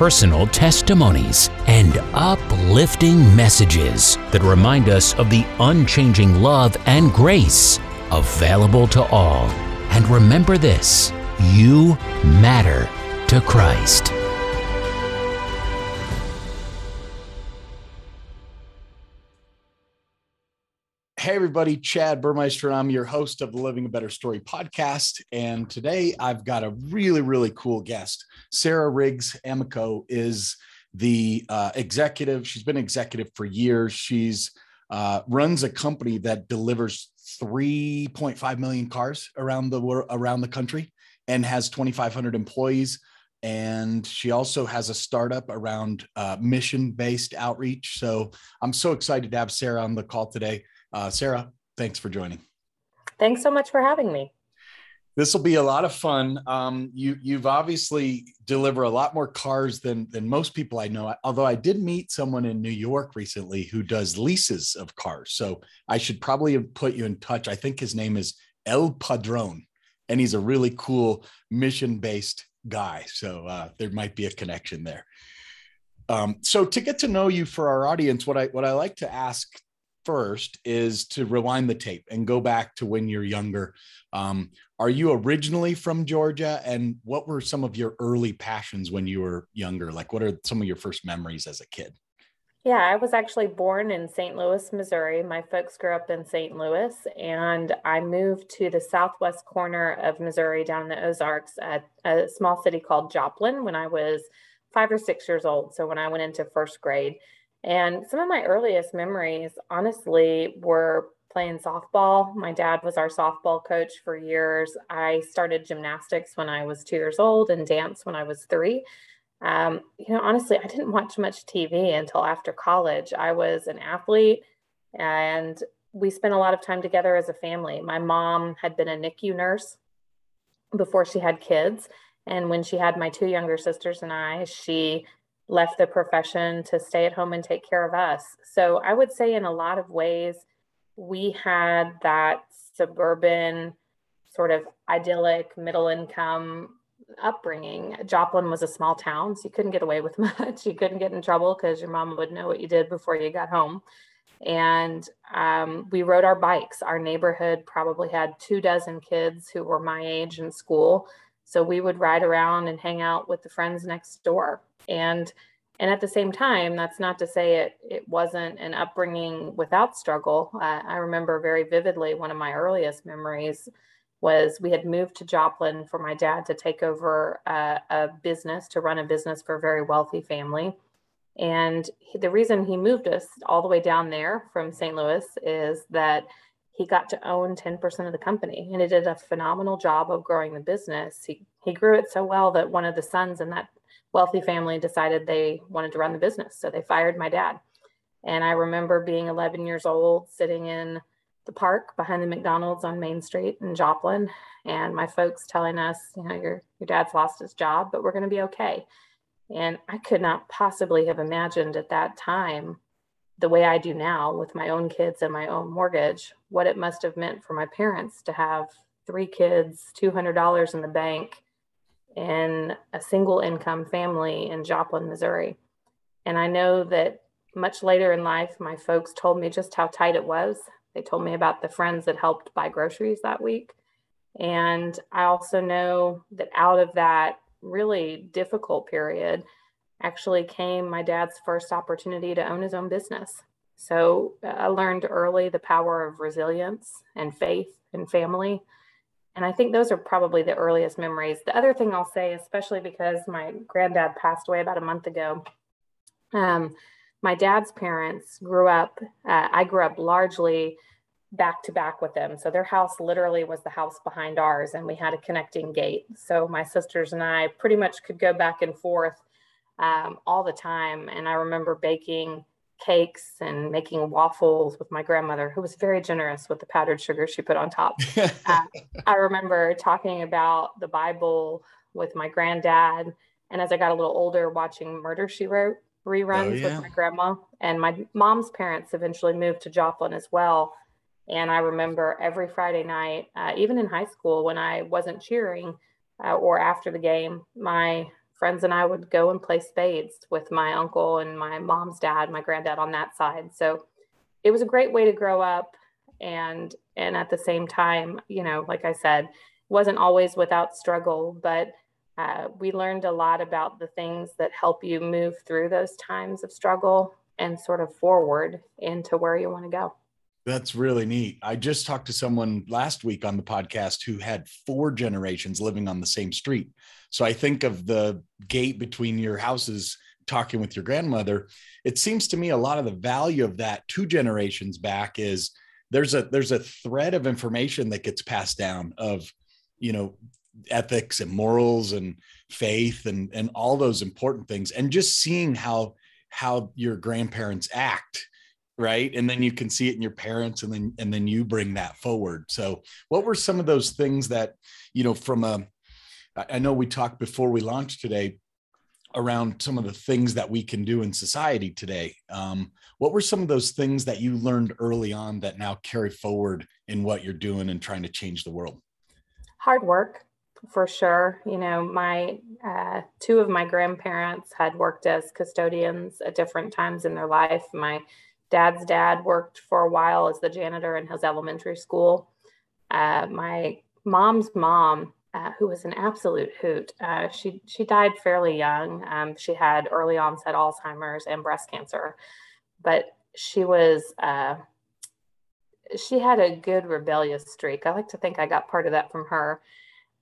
personal testimonies, and uplifting messages that remind us of the unchanging love and grace available to all. And remember this you matter to Christ. Hey, everybody, Chad Burmeister. and I'm your host of the Living a Better Story podcast. And today I've got a really, really cool guest. Sarah Riggs Amico is the uh, executive. She's been executive for years. She's uh, runs a company that delivers 3.5 million cars around the world, around the country and has 2,500 employees. And she also has a startup around uh, mission based outreach. So I'm so excited to have Sarah on the call today. Uh, Sarah, thanks for joining. Thanks so much for having me. This will be a lot of fun. Um, you you've obviously deliver a lot more cars than than most people I know. Although I did meet someone in New York recently who does leases of cars, so I should probably have put you in touch. I think his name is El Padron, and he's a really cool mission based guy. So uh, there might be a connection there. Um, so to get to know you for our audience, what I what I like to ask first is to rewind the tape and go back to when you're younger. Um, are you originally from Georgia? And what were some of your early passions when you were younger? Like, what are some of your first memories as a kid? Yeah, I was actually born in St. Louis, Missouri. My folks grew up in St. Louis, and I moved to the southwest corner of Missouri down in the Ozarks at a small city called Joplin when I was five or six years old. So, when I went into first grade, and some of my earliest memories, honestly, were playing softball. My dad was our softball coach for years. I started gymnastics when I was two years old and dance when I was three. Um, you know, honestly, I didn't watch much TV until after college. I was an athlete and we spent a lot of time together as a family. My mom had been a NICU nurse before she had kids. And when she had my two younger sisters and I, she left the profession to stay at home and take care of us. So I would say, in a lot of ways, we had that suburban, sort of idyllic, middle income upbringing. Joplin was a small town, so you couldn't get away with much. You couldn't get in trouble because your mom would know what you did before you got home. And um, we rode our bikes. Our neighborhood probably had two dozen kids who were my age in school. So we would ride around and hang out with the friends next door. And and at the same time that's not to say it it wasn't an upbringing without struggle. Uh, i remember very vividly one of my earliest memories was we had moved to joplin for my dad to take over a, a business to run a business for a very wealthy family. And he, the reason he moved us all the way down there from st louis is that he got to own 10% of the company and he did a phenomenal job of growing the business he, he grew it so well that one of the sons in that wealthy family decided they wanted to run the business. So they fired my dad. And I remember being 11 years old, sitting in the park behind the McDonald's on Main Street in Joplin, and my folks telling us, you know, your your dad's lost his job, but we're going to be okay. And I could not possibly have imagined at that time the way I do now with my own kids and my own mortgage, what it must have meant for my parents to have three kids, $200 in the bank, in a single income family in Joplin, Missouri. And I know that much later in life, my folks told me just how tight it was. They told me about the friends that helped buy groceries that week. And I also know that out of that really difficult period actually came my dad's first opportunity to own his own business. So I learned early the power of resilience and faith and family. And I think those are probably the earliest memories. The other thing I'll say, especially because my granddad passed away about a month ago, um, my dad's parents grew up, uh, I grew up largely back to back with them. So their house literally was the house behind ours, and we had a connecting gate. So my sisters and I pretty much could go back and forth um, all the time. And I remember baking cakes and making waffles with my grandmother, who was very generous with the powdered sugar she put on top. uh, I remember talking about the Bible with my granddad. And as I got a little older, watching Murder She Wrote reruns oh, yeah. with my grandma. And my mom's parents eventually moved to Joplin as well. And I remember every Friday night, uh, even in high school, when I wasn't cheering uh, or after the game, my friends and I would go and play spades with my uncle and my mom's dad, my granddad on that side. So it was a great way to grow up. And and at the same time, you know, like I said, wasn't always without struggle, but uh, we learned a lot about the things that help you move through those times of struggle and sort of forward into where you want to go. That's really neat. I just talked to someone last week on the podcast who had four generations living on the same street. So I think of the gate between your houses talking with your grandmother. It seems to me a lot of the value of that two generations back is there's a there's a thread of information that gets passed down of you know ethics and morals and faith and and all those important things and just seeing how how your grandparents act right and then you can see it in your parents and then and then you bring that forward so what were some of those things that you know from a i know we talked before we launched today around some of the things that we can do in society today um, what were some of those things that you learned early on that now carry forward in what you're doing and trying to change the world hard work for sure. You know, my uh, two of my grandparents had worked as custodians at different times in their life. My dad's dad worked for a while as the janitor in his elementary school. Uh, my mom's mom, uh, who was an absolute hoot, uh, she she died fairly young. Um, she had early onset Alzheimer's and breast cancer, but she was uh, she had a good rebellious streak. I like to think I got part of that from her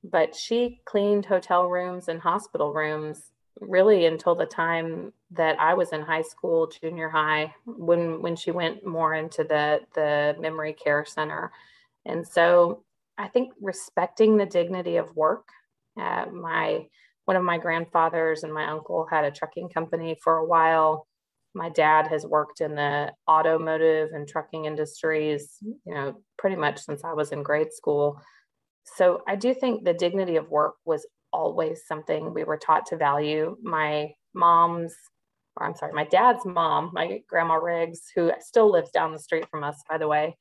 but she cleaned hotel rooms and hospital rooms really until the time that I was in high school, junior high, when when she went more into the the memory care center. And so I think respecting the dignity of work. Uh, my one of my grandfathers and my uncle had a trucking company for a while. My dad has worked in the automotive and trucking industries, you know, pretty much since I was in grade school. So I do think the dignity of work was always something we were taught to value. My mom's, or I'm sorry, my dad's mom, my grandma Riggs, who still lives down the street from us, by the way.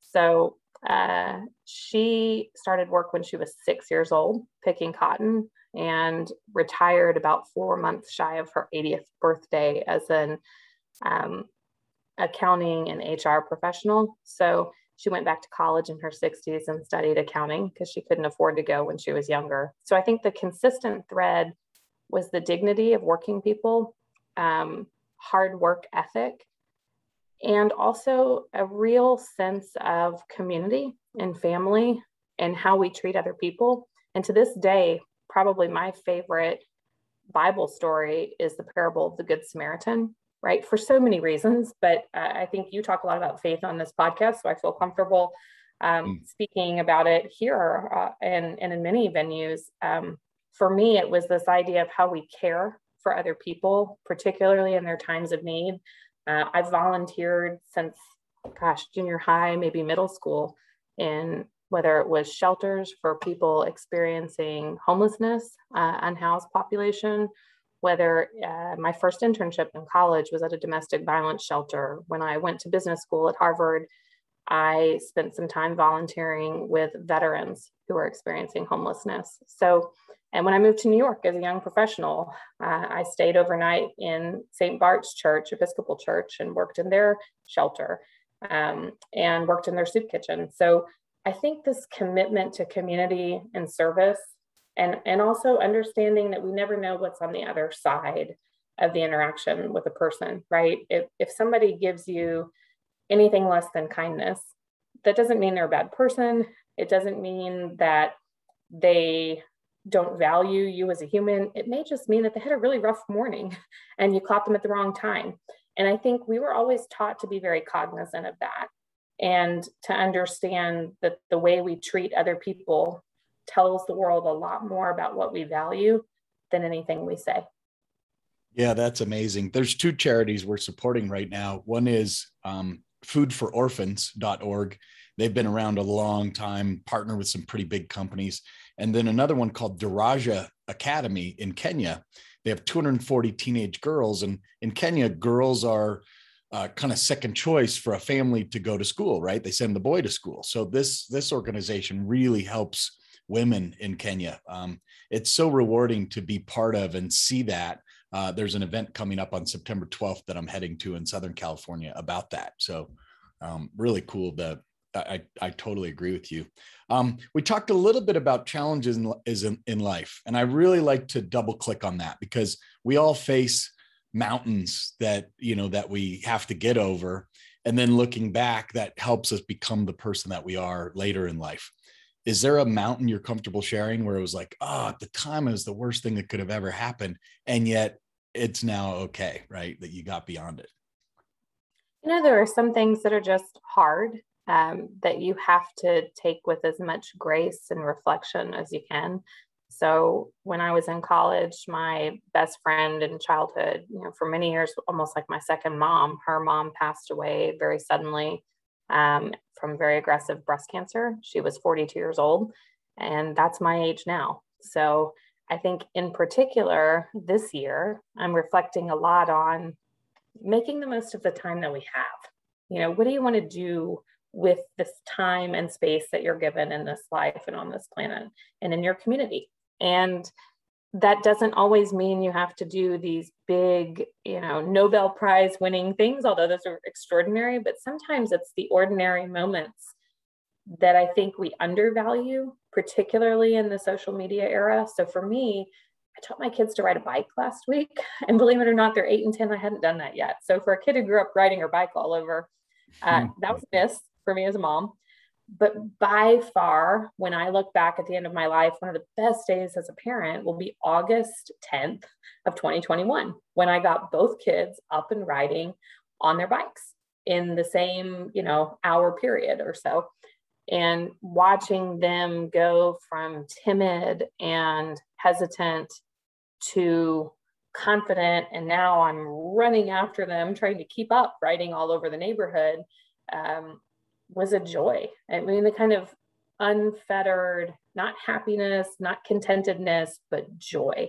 So uh, she started work when she was six years old, picking cotton, and retired about four months shy of her 80th birthday as an um, accounting and HR professional. So she went back to college in her 60s and studied accounting because she couldn't afford to go when she was younger. So I think the consistent thread was the dignity of working people, um, hard work ethic, and also a real sense of community and family and how we treat other people. And to this day, probably my favorite Bible story is the parable of the Good Samaritan right? For so many reasons. But uh, I think you talk a lot about faith on this podcast, so I feel comfortable um, mm. speaking about it here uh, and, and in many venues. Um, for me, it was this idea of how we care for other people, particularly in their times of need. Uh, I've volunteered since, gosh, junior high, maybe middle school, in whether it was shelters for people experiencing homelessness, uh, unhoused population, whether uh, my first internship in college was at a domestic violence shelter. When I went to business school at Harvard, I spent some time volunteering with veterans who are experiencing homelessness. So, and when I moved to New York as a young professional, uh, I stayed overnight in St. Bart's Church, Episcopal Church, and worked in their shelter um, and worked in their soup kitchen. So, I think this commitment to community and service and and also understanding that we never know what's on the other side of the interaction with a person, right? If, if somebody gives you anything less than kindness, that doesn't mean they're a bad person. It doesn't mean that they don't value you as a human. It may just mean that they had a really rough morning and you caught them at the wrong time. And I think we were always taught to be very cognizant of that and to understand that the way we treat other people tells the world a lot more about what we value than anything we say. Yeah, that's amazing. There's two charities we're supporting right now. One is um, foodfororphans.org. They've been around a long time, partner with some pretty big companies. And then another one called Daraja Academy in Kenya. They have 240 teenage girls. And in Kenya, girls are uh, kind of second choice for a family to go to school, right? They send the boy to school. So this this organization really helps women in Kenya. Um, it's so rewarding to be part of and see that. Uh, there's an event coming up on September 12th that I'm heading to in Southern California about that. So um, really cool to I, I totally agree with you. Um, we talked a little bit about challenges in, in, in life, and I really like to double click on that because we all face mountains that you know that we have to get over, and then looking back, that helps us become the person that we are later in life. Is there a mountain you're comfortable sharing where it was like, oh, at the time it was the worst thing that could have ever happened, and yet it's now okay, right? That you got beyond it. You know, there are some things that are just hard um, that you have to take with as much grace and reflection as you can. So when I was in college, my best friend in childhood, you know, for many years, almost like my second mom, her mom passed away very suddenly um, from very aggressive breast cancer. She was 42 years old, and that's my age now. So I think in particular this year, I'm reflecting a lot on making the most of the time that we have. You know, what do you want to do with this time and space that you're given in this life and on this planet and in your community. And that doesn't always mean you have to do these big, you know, Nobel Prize winning things, although those are extraordinary, but sometimes it's the ordinary moments that I think we undervalue, particularly in the social media era. So for me, I taught my kids to ride a bike last week. And believe it or not, they're eight and 10. I hadn't done that yet. So for a kid who grew up riding her bike all over, uh, that was a miss for me as a mom. But by far, when I look back at the end of my life, one of the best days as a parent will be August 10th of 2021, when I got both kids up and riding on their bikes in the same, you know, hour period or so. And watching them go from timid and hesitant to confident and now i'm running after them trying to keep up riding all over the neighborhood um, was a joy. I mean, the kind of unfettered, not happiness, not contentedness, but joy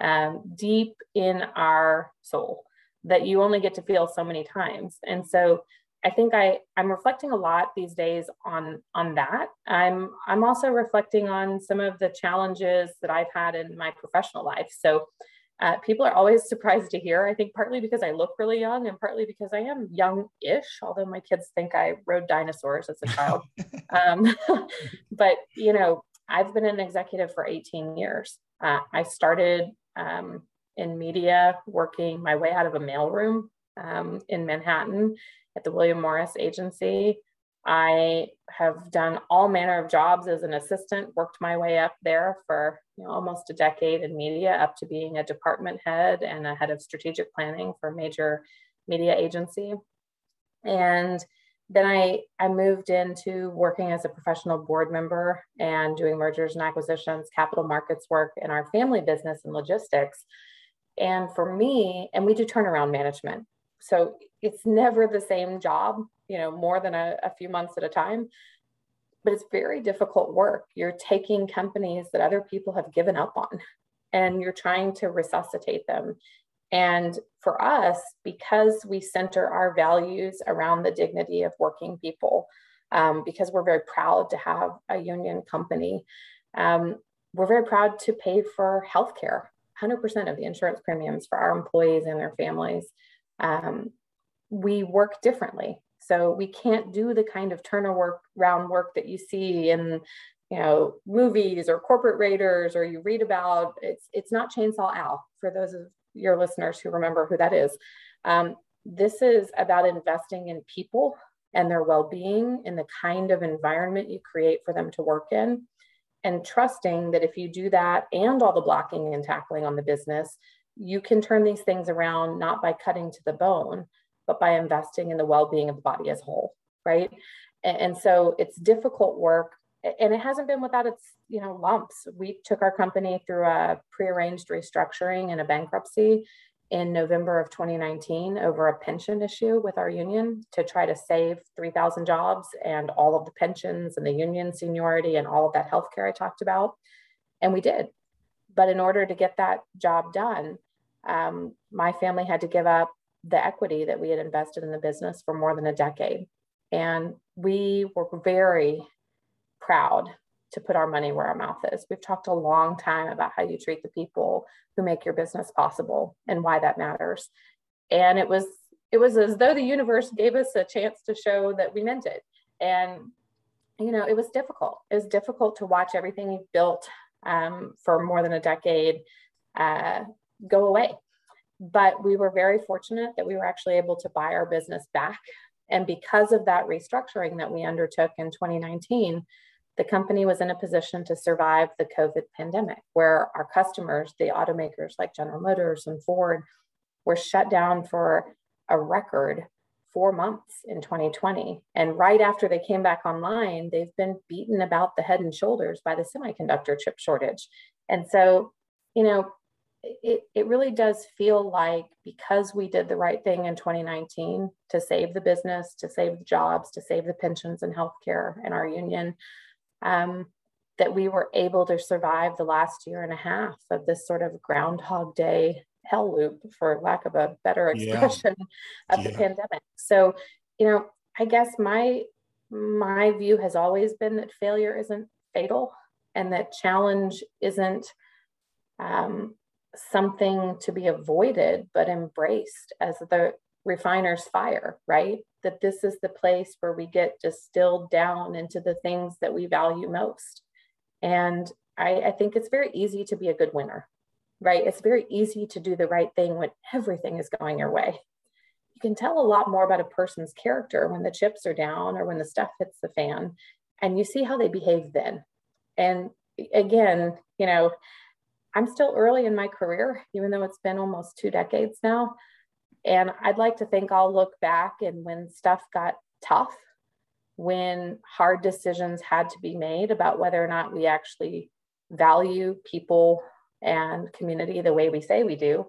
um, deep in our soul that you only get to feel so many times. And so I think I, I'm reflecting a lot these days on, on that. I'm, I'm also reflecting on some of the challenges that I've had in my professional life. So uh, people are always surprised to hear, I think partly because I look really young and partly because I am young-ish, although my kids think I rode dinosaurs as a child. um, but, you know, I've been an executive for 18 years. Uh, I started um, in media working my way out of a mailroom um, in Manhattan at the William Morris Agency. I have done all manner of jobs as an assistant, worked my way up there for you know, almost a decade in media, up to being a department head and a head of strategic planning for a major media agency. And then I, I moved into working as a professional board member and doing mergers and acquisitions, capital markets work in our family business and logistics. And for me, and we do turnaround management. So it's never the same job you know, more than a, a few months at a time. But it's very difficult work. You're taking companies that other people have given up on and you're trying to resuscitate them. And for us, because we center our values around the dignity of working people, um, because we're very proud to have a union company, um, we're very proud to pay for healthcare, 100% of the insurance premiums for our employees and their families. Um, we work differently. So we can't do the kind of turnaround work that you see in you know movies or corporate raiders or you read about it's it's not chainsaw al for those of your listeners who remember who that is. Um, this is about investing in people and their well being in the kind of environment you create for them to work in, and trusting that if you do that and all the blocking and tackling on the business, you can turn these things around not by cutting to the bone, but by investing in the well being of the body as a whole, right? And, and so it's difficult work and it hasn't been without its you know lumps we took our company through a prearranged restructuring and a bankruptcy in November of 2019 over a pension issue with our union to try to save 3,000 jobs and all of the pensions and the union seniority and all of that healthcare I talked about. And we did. But in order to get that job done, um, my family had to give up the equity that we had invested in the business for more than a decade. And we were very proud to put our money where our mouth is. We've talked a long time about how you treat the people who make your business possible and why that matters. And it was it was as though the universe gave us a chance to show that we meant it. And you know, it was difficult. It was difficult to watch everything we built um, for more than a decade uh, go away. But we were very fortunate that we were actually able to buy our business back. And because of that restructuring that we undertook in 2019, the company was in a position to survive the COVID pandemic, where our customers, the automakers like General Motors and Ford, were shut down for a record four months in 2020. And right after they came back online, they've been beaten about the head and shoulders by the semiconductor chip shortage. And so, you know, it, it really does feel like because we did the right thing in 2019 to save the business, to save the jobs, to save the pensions and healthcare and our union, um, that we were able to survive the last year and a half of this sort of groundhog day hell loop, for lack of a better expression, yeah. of yeah. the pandemic. So, you know, I guess my my view has always been that failure isn't fatal, and that challenge isn't um, something to be avoided, but embraced as the refiner's fire, right? That this is the place where we get distilled down into the things that we value most. And I, I think it's very easy to be a good winner, right? It's very easy to do the right thing when everything is going your way. You can tell a lot more about a person's character when the chips are down or when the stuff hits the fan, and you see how they behave then. And again, you know, I'm still early in my career, even though it's been almost two decades now. And I'd like to think I'll look back and when stuff got tough, when hard decisions had to be made about whether or not we actually value people and community the way we say we do,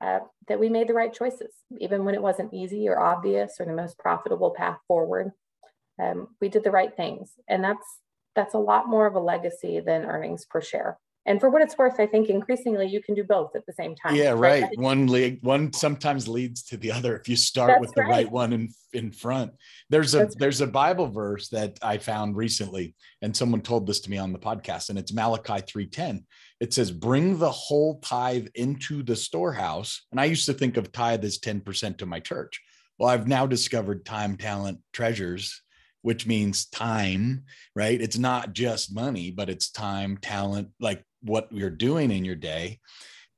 uh, that we made the right choices, even when it wasn't easy or obvious or the most profitable path forward. Um, we did the right things, and that's that's a lot more of a legacy than earnings per share and for what it's worth i think increasingly you can do both at the same time yeah right, right. one lead one sometimes leads to the other if you start That's with the right. right one in in front there's a That's there's a bible verse that i found recently and someone told this to me on the podcast and it's malachi 310 it says bring the whole tithe into the storehouse and i used to think of tithe as 10% to my church well i've now discovered time talent treasures which means time, right? It's not just money, but it's time, talent, like what you're doing in your day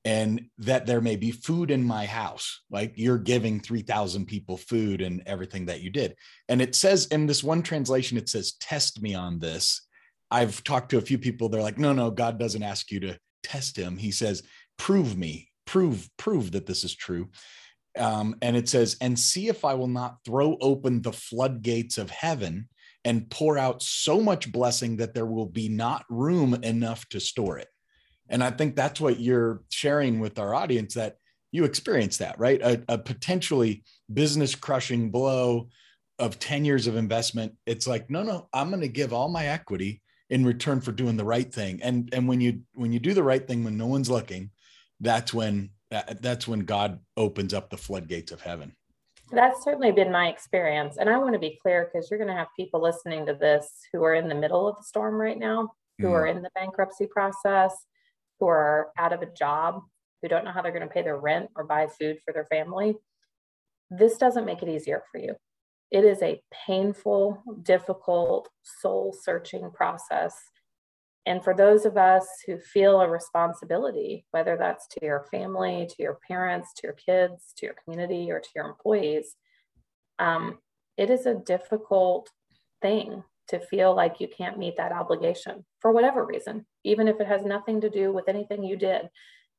and that there may be food in my house like you're giving 3000 people food and everything that you did. And it says in this one translation it says test me on this. I've talked to a few people they're like no no god doesn't ask you to test him. He says prove me prove prove that this is true. Um, and it says and see if i will not throw open the floodgates of heaven and pour out so much blessing that there will be not room enough to store it and I think that's what you're sharing with our audience that you experience that, right? A, a potentially business crushing blow of 10 years of investment. It's like, no, no, I'm going to give all my equity in return for doing the right thing. And, and when you, when you do the right thing, when no one's looking, that's when, that's when God opens up the floodgates of heaven. That's certainly been my experience. And I want to be clear because you're going to have people listening to this who are in the middle of the storm right now, who mm. are in the bankruptcy process, who are out of a job, who don't know how they're going to pay their rent or buy food for their family, this doesn't make it easier for you. It is a painful, difficult, soul searching process. And for those of us who feel a responsibility, whether that's to your family, to your parents, to your kids, to your community, or to your employees, um, it is a difficult thing to feel like you can't meet that obligation for whatever reason, even if it has nothing to do with anything you did.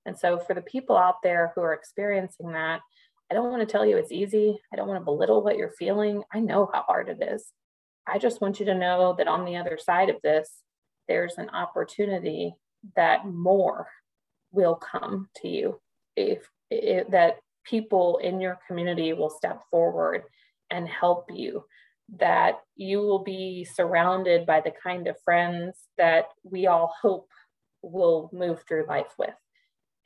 And so, for the people out there who are experiencing that, I don't want to tell you it's easy. I don't want to belittle what you're feeling. I know how hard it is. I just want you to know that on the other side of this, there's an opportunity that more will come to you if, that people in your community will step forward and help you that you will be surrounded by the kind of friends that we all hope will move through life with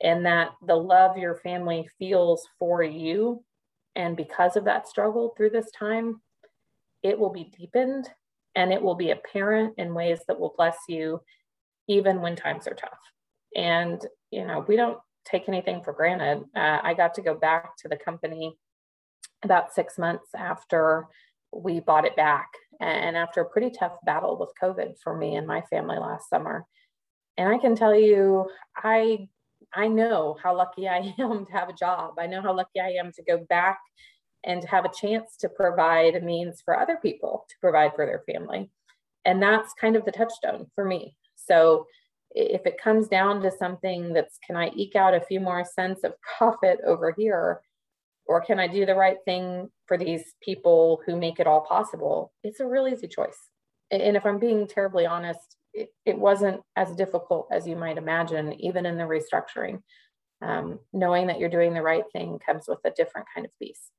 and that the love your family feels for you and because of that struggle through this time it will be deepened and it will be apparent in ways that will bless you even when times are tough. And you know we don't take anything for granted. Uh, i got to go back to the company about six months after we bought it back and after a pretty tough battle with covid for me and my family last summer and i can tell you i i know how lucky i am to have a job i know how lucky i am to go back and to have a chance to provide a means for other people to provide for their family. And that's kind of the touchstone for me. So if it comes down to something that's can I eke out a few more cents of profit over here? Or can I do the right thing for these people who make it all possible? It's a real easy choice. And if I'm being terribly honest, it, it wasn't as difficult as you might imagine, even in the restructuring. Um, knowing that you're doing the right thing comes with a different kind of peace.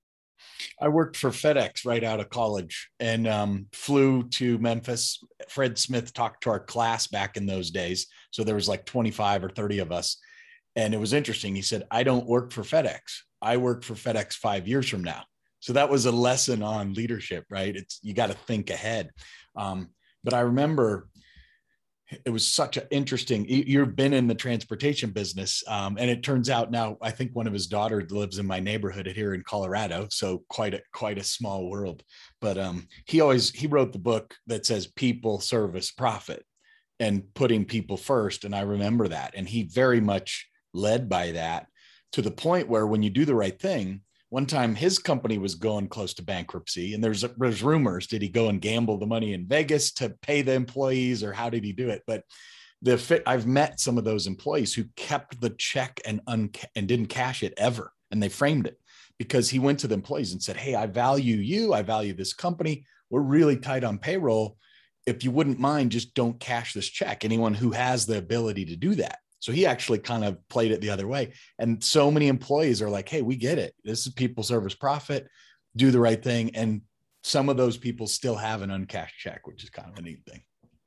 I worked for FedEx right out of college and um, flew to Memphis. Fred Smith talked to our class back in those days. So there was like 25 or 30 of us. And it was interesting. He said, I don't work for FedEx. I work for FedEx five years from now. So that was a lesson on leadership, right? It's you got to think ahead. Um, but I remember it was such an interesting you've been in the transportation business um, and it turns out now i think one of his daughters lives in my neighborhood here in colorado so quite a quite a small world but um, he always he wrote the book that says people service profit and putting people first and i remember that and he very much led by that to the point where when you do the right thing one time his company was going close to bankruptcy and there's there's rumors did he go and gamble the money in Vegas to pay the employees or how did he do it? But the fit I've met some of those employees who kept the check and un, and didn't cash it ever and they framed it because he went to the employees and said hey I value you I value this company we're really tight on payroll. If you wouldn't mind just don't cash this check. Anyone who has the ability to do that so he actually kind of played it the other way. And so many employees are like, hey, we get it. This is people service profit, do the right thing. And some of those people still have an uncashed check, which is kind of a neat thing.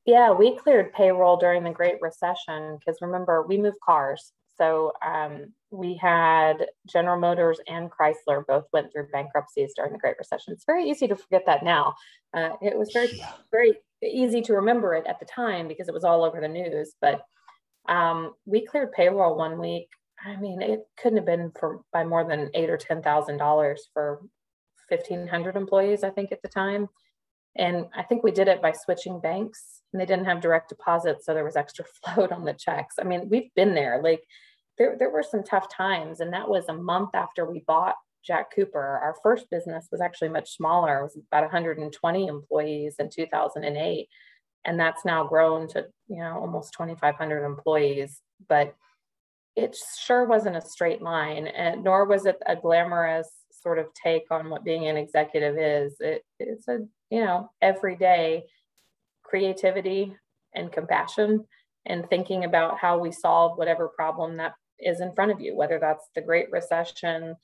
Yeah, we cleared payroll during the Great Recession because remember, we moved cars. So um, we had General Motors and Chrysler both went through bankruptcies during the Great Recession. It's very easy to forget that now. Uh, it was very, yeah. very easy to remember it at the time because it was all over the news. But um, we cleared payroll one week. I mean, it couldn't have been for by more than eight or ten thousand dollars for fifteen hundred employees, I think, at the time. And I think we did it by switching banks, and they didn't have direct deposit, so there was extra float on the checks. I mean, we've been there. Like, there there were some tough times, and that was a month after we bought Jack Cooper. Our first business was actually much smaller. It was about 120 employees in 2008 and that's now grown to you know almost 2500 employees but it sure wasn't a straight line and nor was it a glamorous sort of take on what being an executive is. It, it's a you know everyday creativity and compassion and thinking about how we solve whatever problem that is in front of you whether that's the great recession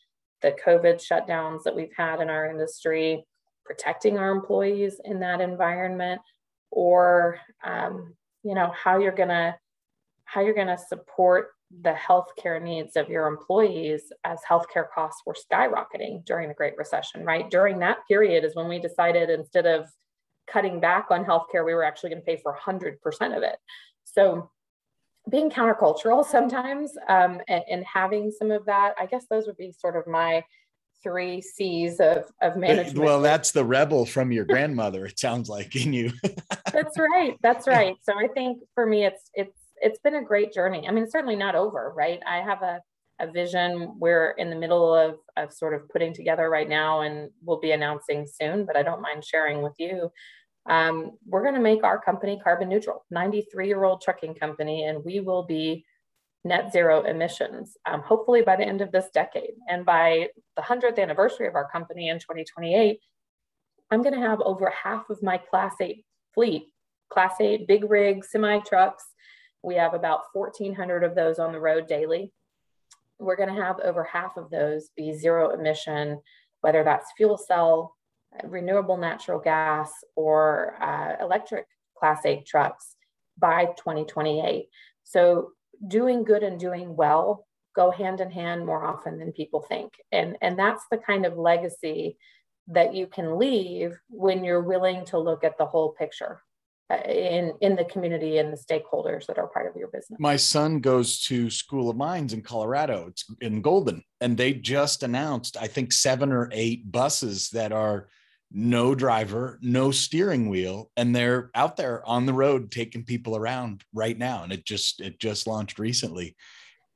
the covid shutdowns that we've had in our industry protecting our employees in that environment or um, you know how you're gonna how you're gonna support the healthcare needs of your employees as healthcare costs were skyrocketing during the Great Recession, right? During that period is when we decided instead of cutting back on healthcare, we were actually going to pay for 100% of it. So being countercultural sometimes um, and, and having some of that, I guess those would be sort of my three C's of, of management. Well, that's the rebel from your grandmother, it sounds like in you. that's right. That's right. So I think for me, it's, it's, it's been a great journey. I mean, it's certainly not over, right? I have a, a vision we're in the middle of, of sort of putting together right now and we'll be announcing soon, but I don't mind sharing with you. Um, we're going to make our company carbon neutral, 93 year old trucking company, and we will be net zero emissions, um, hopefully by the end of this decade. And by the 100th anniversary of our company in 2028, I'm going to have over half of my Class 8 fleet, Class 8 big rig semi trucks. We have about 1,400 of those on the road daily. We're going to have over half of those be zero emission, whether that's fuel cell, renewable natural gas, or uh, electric Class 8 trucks by 2028. So doing good and doing well go hand in hand more often than people think. And, and that's the kind of legacy that you can leave when you're willing to look at the whole picture uh, in, in the community and the stakeholders that are part of your business. My son goes to School of Mines in Colorado. It's in Golden. And they just announced, I think, seven or eight buses that are no driver, no steering wheel, and they're out there on the road taking people around right now. And it just it just launched recently.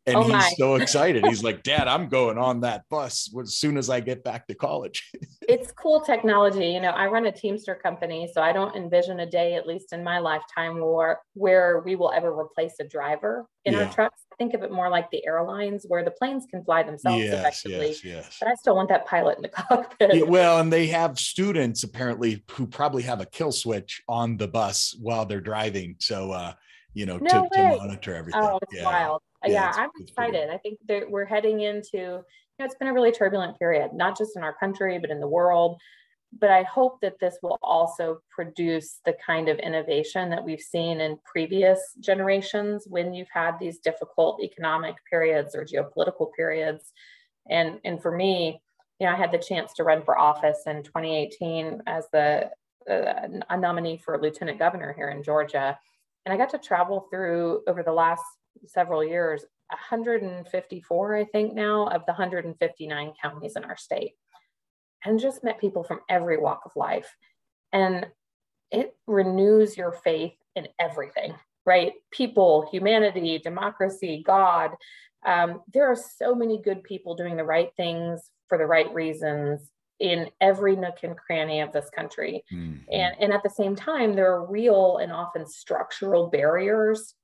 And oh he's so excited. He's like, Dad, I'm going on that bus as soon as I get back to college. it's cool technology. You know, I run a Teamster company, so I don't envision a day, at least in my lifetime, where where we will ever replace a driver in yeah. our trucks think of it more like the airlines where the planes can fly themselves yes, effectively. Yes, yes. But I still want that pilot in the cockpit. Yeah, well, and they have students apparently who probably have a kill switch on the bus while they're driving. So, uh, you know, no to, to, monitor everything. Oh, it's yeah. wild. Yeah, I'm excited. I think that we're heading into, you know, it's been a really turbulent period, not just in our country, but in the world but I hope that this will also produce the kind of innovation that we've seen in previous generations when you've had these difficult economic periods or geopolitical periods. And, and for me, you know, I had the chance to run for office in 2018 as the uh, a nominee for lieutenant governor here in Georgia. And I got to travel through over the last several years 154, I think now, of the 159 counties in our state and just met people from every walk of life. And it renews your faith in everything, right? People, humanity, democracy, God. Um, there are so many good people doing the right things for the right reasons in every nook and cranny of this country. Mm-hmm. And, and at the same time, there are real and often structural barriers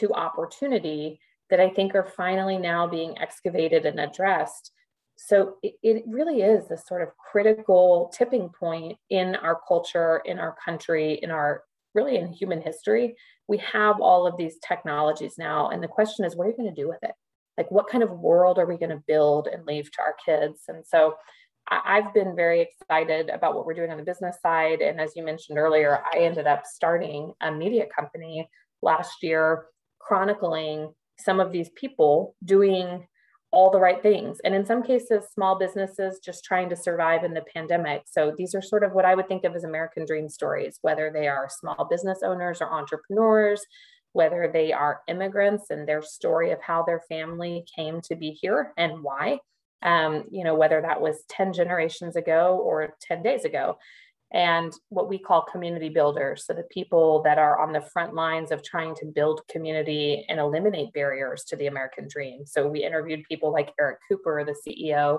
to opportunity that I think are finally now being excavated and addressed so it, it really is this sort of critical tipping point in our culture, in our country, in our really in human history. We have all of these technologies now. And the question is, what are you going to do with it? Like, what kind of world are we going to build and leave to our kids? And so I've been very excited about what we're doing on the business side. And as you mentioned earlier, I ended up starting a media company last year, chronicling some of these people doing all the right things. And in some cases, small businesses just trying to survive in the pandemic. So these are sort of what I would think of as American dream stories, whether they are small business owners or entrepreneurs, whether they are immigrants and their story of how their family came to be here and why. Um, you know, whether that was 10 generations ago or 10 days ago and what we call community builders. So the people that are on the front lines of trying to build community and eliminate barriers to the American dream. So we interviewed people like Eric Cooper, the CEO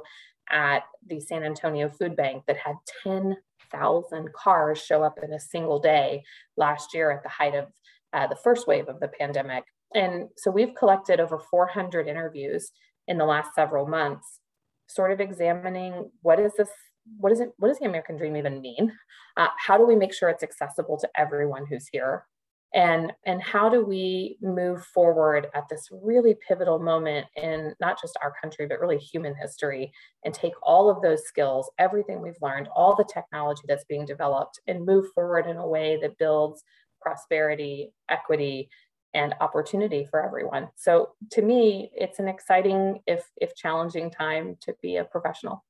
at the San Antonio Food Bank that had 10,000 cars show up in a single day last year at the height of uh, the first wave of the pandemic. And so we've collected over 400 interviews in the last several months, sort of examining what is this what is it what does the american dream even mean? Uh, how do we make sure it's accessible to everyone who's here? And and how do we move forward at this really pivotal moment in not just our country but really human history and take all of those skills everything we've learned all the technology that's being developed and move forward in a way that builds prosperity equity and opportunity for everyone? So to me it's an exciting if if challenging time to be a professional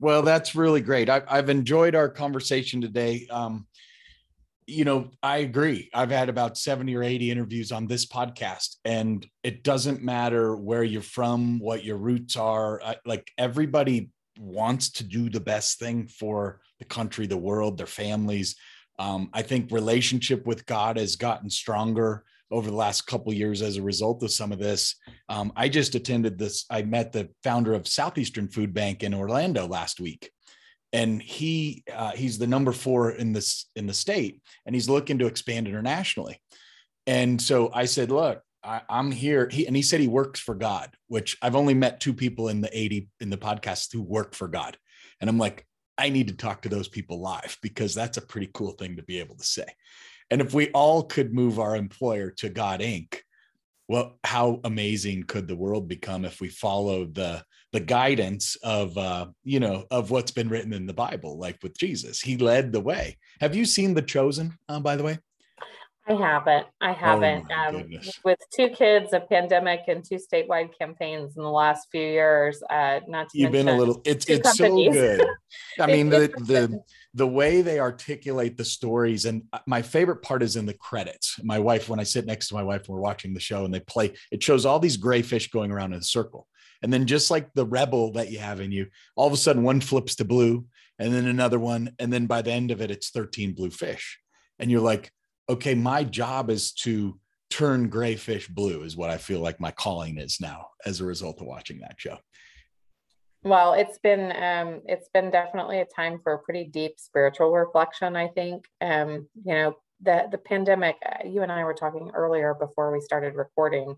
well, that's really great. I, have enjoyed our conversation today. Um, you know, I agree. I've had about 70 or 80 interviews on this podcast, and it doesn't matter where you're from, what your roots are. I, like everybody wants to do the best thing for the country, the world, their families. Um, I think relationship with God has gotten stronger over the last couple years as a result of some of this. Um, I just attended this. I met the founder of Southeastern Food Bank in Orlando last week, and he uh, he's the number four in this in the state, and he's looking to expand internationally. And so I said, look, I, am here. He, and he said he works for God, which I've only met two people in the 80 in the podcast who work for God. And I'm like, I need to talk to those people live because that's a pretty cool thing to be able to say. And if we all could move our employer to God Inc., well, how amazing could the world become if we followed the the guidance of uh, you know of what's been written in the Bible, like with Jesus? He led the way. Have you seen The Chosen? Uh, by the way, I haven't. I oh haven't. Oh um, with two kids, a pandemic, and two statewide campaigns in the last few years. Uh, not to you've been a little. It's it's companies. so good. I mean the the the way they articulate the stories, and uh, my favorite part is in the credits. My wife, when I sit next to my wife, we're watching the show, and they play. It shows all these gray fish going around in a circle, and then just like the rebel that you have in you, all of a sudden one flips to blue, and then another one, and then by the end of it, it's thirteen blue fish, and you're like okay, my job is to turn gray fish blue, is what I feel like my calling is now as a result of watching that show. Well, it's been um, it's been definitely a time for a pretty deep spiritual reflection. I think um, you know the the pandemic. Uh, you and I were talking earlier before we started recording.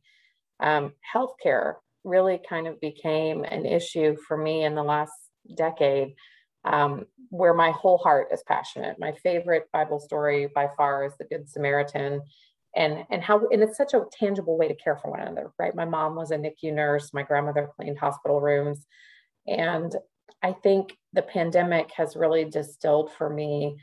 Um, healthcare really kind of became an issue for me in the last decade um, where my whole heart is passionate. My favorite Bible story by far is the Good Samaritan, and and how and it's such a tangible way to care for one another, right? My mom was a NICU nurse. My grandmother cleaned hospital rooms, and I think the pandemic has really distilled for me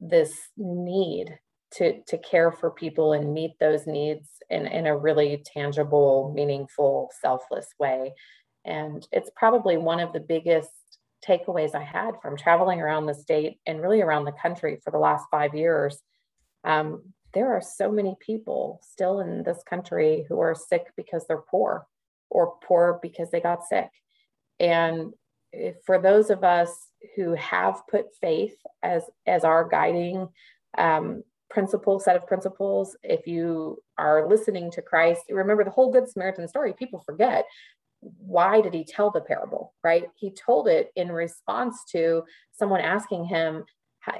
this need to to care for people and meet those needs in in a really tangible, meaningful, selfless way. And it's probably one of the biggest takeaways I had from traveling around the state and really around the country for the last five years. Um, there are so many people still in this country who are sick because they're poor or poor because they got sick. And for those of us who have put faith as, as our guiding um, principle, set of principles, if you are listening to Christ, remember the whole Good Samaritan story, people forget why did he tell the parable, right? He told it in response to someone asking him,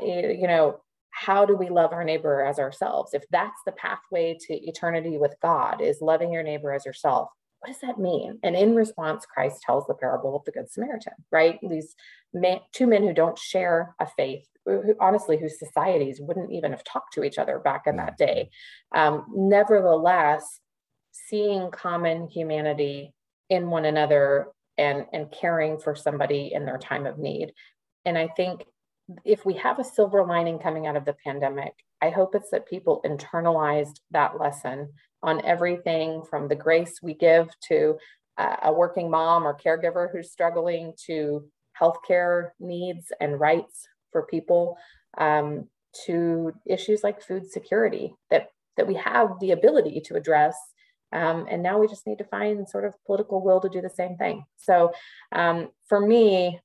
you know, how do we love our neighbor as ourselves? If that's the pathway to eternity with God, is loving your neighbor as yourself, what does that mean? And in response, Christ tells the parable of the Good Samaritan, right? These men, two men who don't share a faith, who, honestly, whose societies wouldn't even have talked to each other back in that day. Um, nevertheless, seeing common humanity in one another and and caring for somebody in their time of need. And i think if we have a silver lining coming out of the pandemic i hope it's that people internalized that lesson on everything from the grace we give to a working mom or caregiver who's struggling to healthcare needs and rights for people um, to issues like food security that that we have the ability to address um, and now we just need to find sort of political will to do the same thing. So um, for me,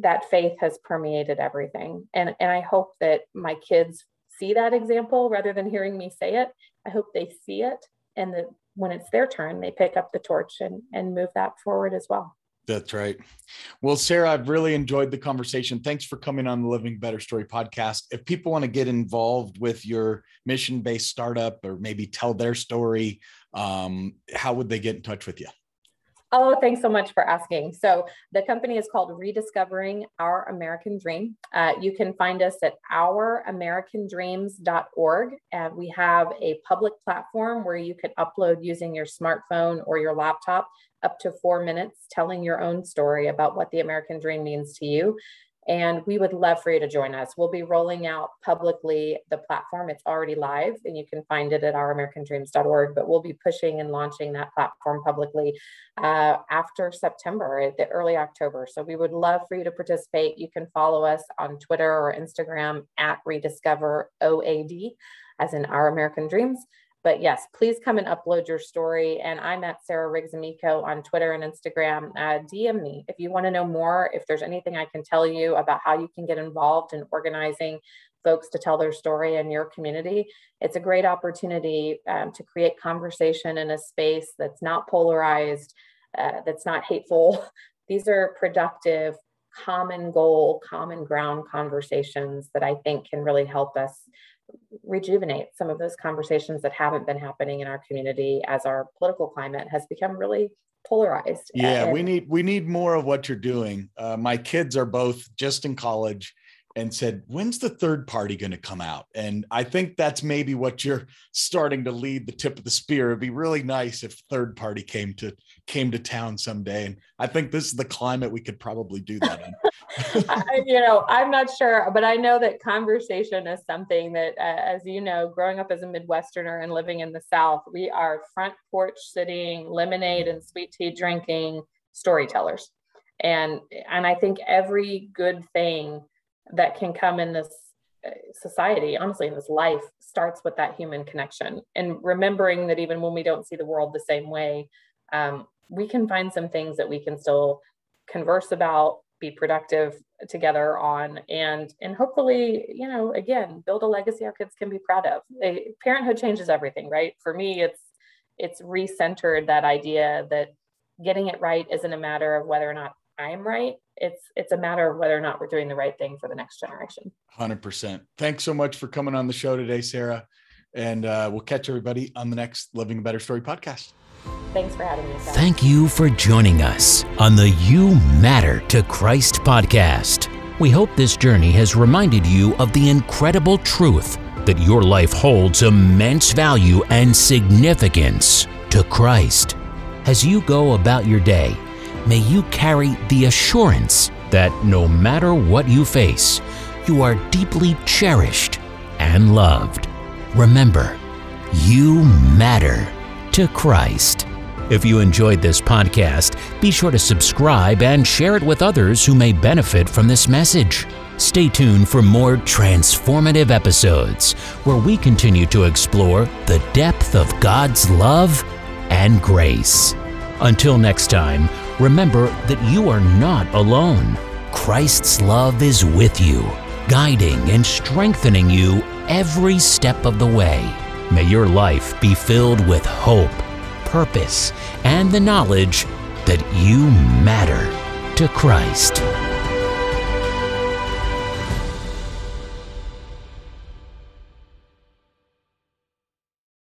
that faith has permeated everything. And, and I hope that my kids see that example rather than hearing me say it. I hope they see it and that when it's their turn, they pick up the torch and, and move that forward as well. That's right. Well, Sarah, I've really enjoyed the conversation. Thanks for coming on the Living Better Story podcast. If people want to get involved with your mission based startup or maybe tell their story, um, how would they get in touch with you? Oh, thanks so much for asking. So the company is called Rediscovering Our American Dream. Uh, you can find us at ouramericandreams.org. And we have a public platform where you can upload using your smartphone or your laptop up to four minutes telling your own story about what the American dream means to you. And we would love for you to join us. We'll be rolling out publicly the platform. It's already live and you can find it at ouramericandreams.org, but we'll be pushing and launching that platform publicly uh, after September, the early October. So we would love for you to participate. You can follow us on Twitter or Instagram at Rediscover OAD, as in Our American Dreams. But yes, please come and upload your story. And I'm at Sarah Riggs Amico on Twitter and Instagram. Uh, DM me if you want to know more, if there's anything I can tell you about how you can get involved in organizing folks to tell their story in your community. It's a great opportunity um, to create conversation in a space that's not polarized, uh, that's not hateful. These are productive, common goal, common ground conversations that I think can really help us rejuvenate some of those conversations that haven't been happening in our community as our political climate has become really polarized. Yeah, and- we need we need more of what you're doing. Uh, my kids are both just in college and said, When's the third party going to come out? And I think that's maybe what you're starting to lead the tip of the spear. It'd be really nice if third party came to came to town someday. And I think this is the climate we could probably do that in. I, you know, I'm not sure, but I know that conversation is something that, uh, as you know, growing up as a Midwesterner and living in the South, we are front porch sitting, lemonade and sweet tea drinking storytellers. And, and I think every good thing that can come in this uh, society, honestly, in this life, starts with that human connection and remembering that even when we don't see the world the same way, um, we can find some things that we can still converse about, be productive together on, and and hopefully, you know, again, build a legacy our kids can be proud of. They, Parenthood changes everything, right? For me, it's it's recentered that idea that getting it right isn't a matter of whether or not I'm right. It's it's a matter of whether or not we're doing the right thing for the next generation. Hundred percent. Thanks so much for coming on the show today, Sarah. And uh, we'll catch everybody on the next Living a Better Story podcast. Thanks for having me. Sarah. Thank you for joining us on the You Matter to Christ podcast. We hope this journey has reminded you of the incredible truth that your life holds immense value and significance to Christ. As you go about your day, may you carry the assurance that no matter what you face, you are deeply cherished and loved. Remember, you matter to Christ. If you enjoyed this podcast, be sure to subscribe and share it with others who may benefit from this message. Stay tuned for more transformative episodes where we continue to explore the depth of God's love and grace. Until next time, remember that you are not alone. Christ's love is with you, guiding and strengthening you every step of the way. May your life be filled with hope, purpose, and the knowledge that you matter to Christ.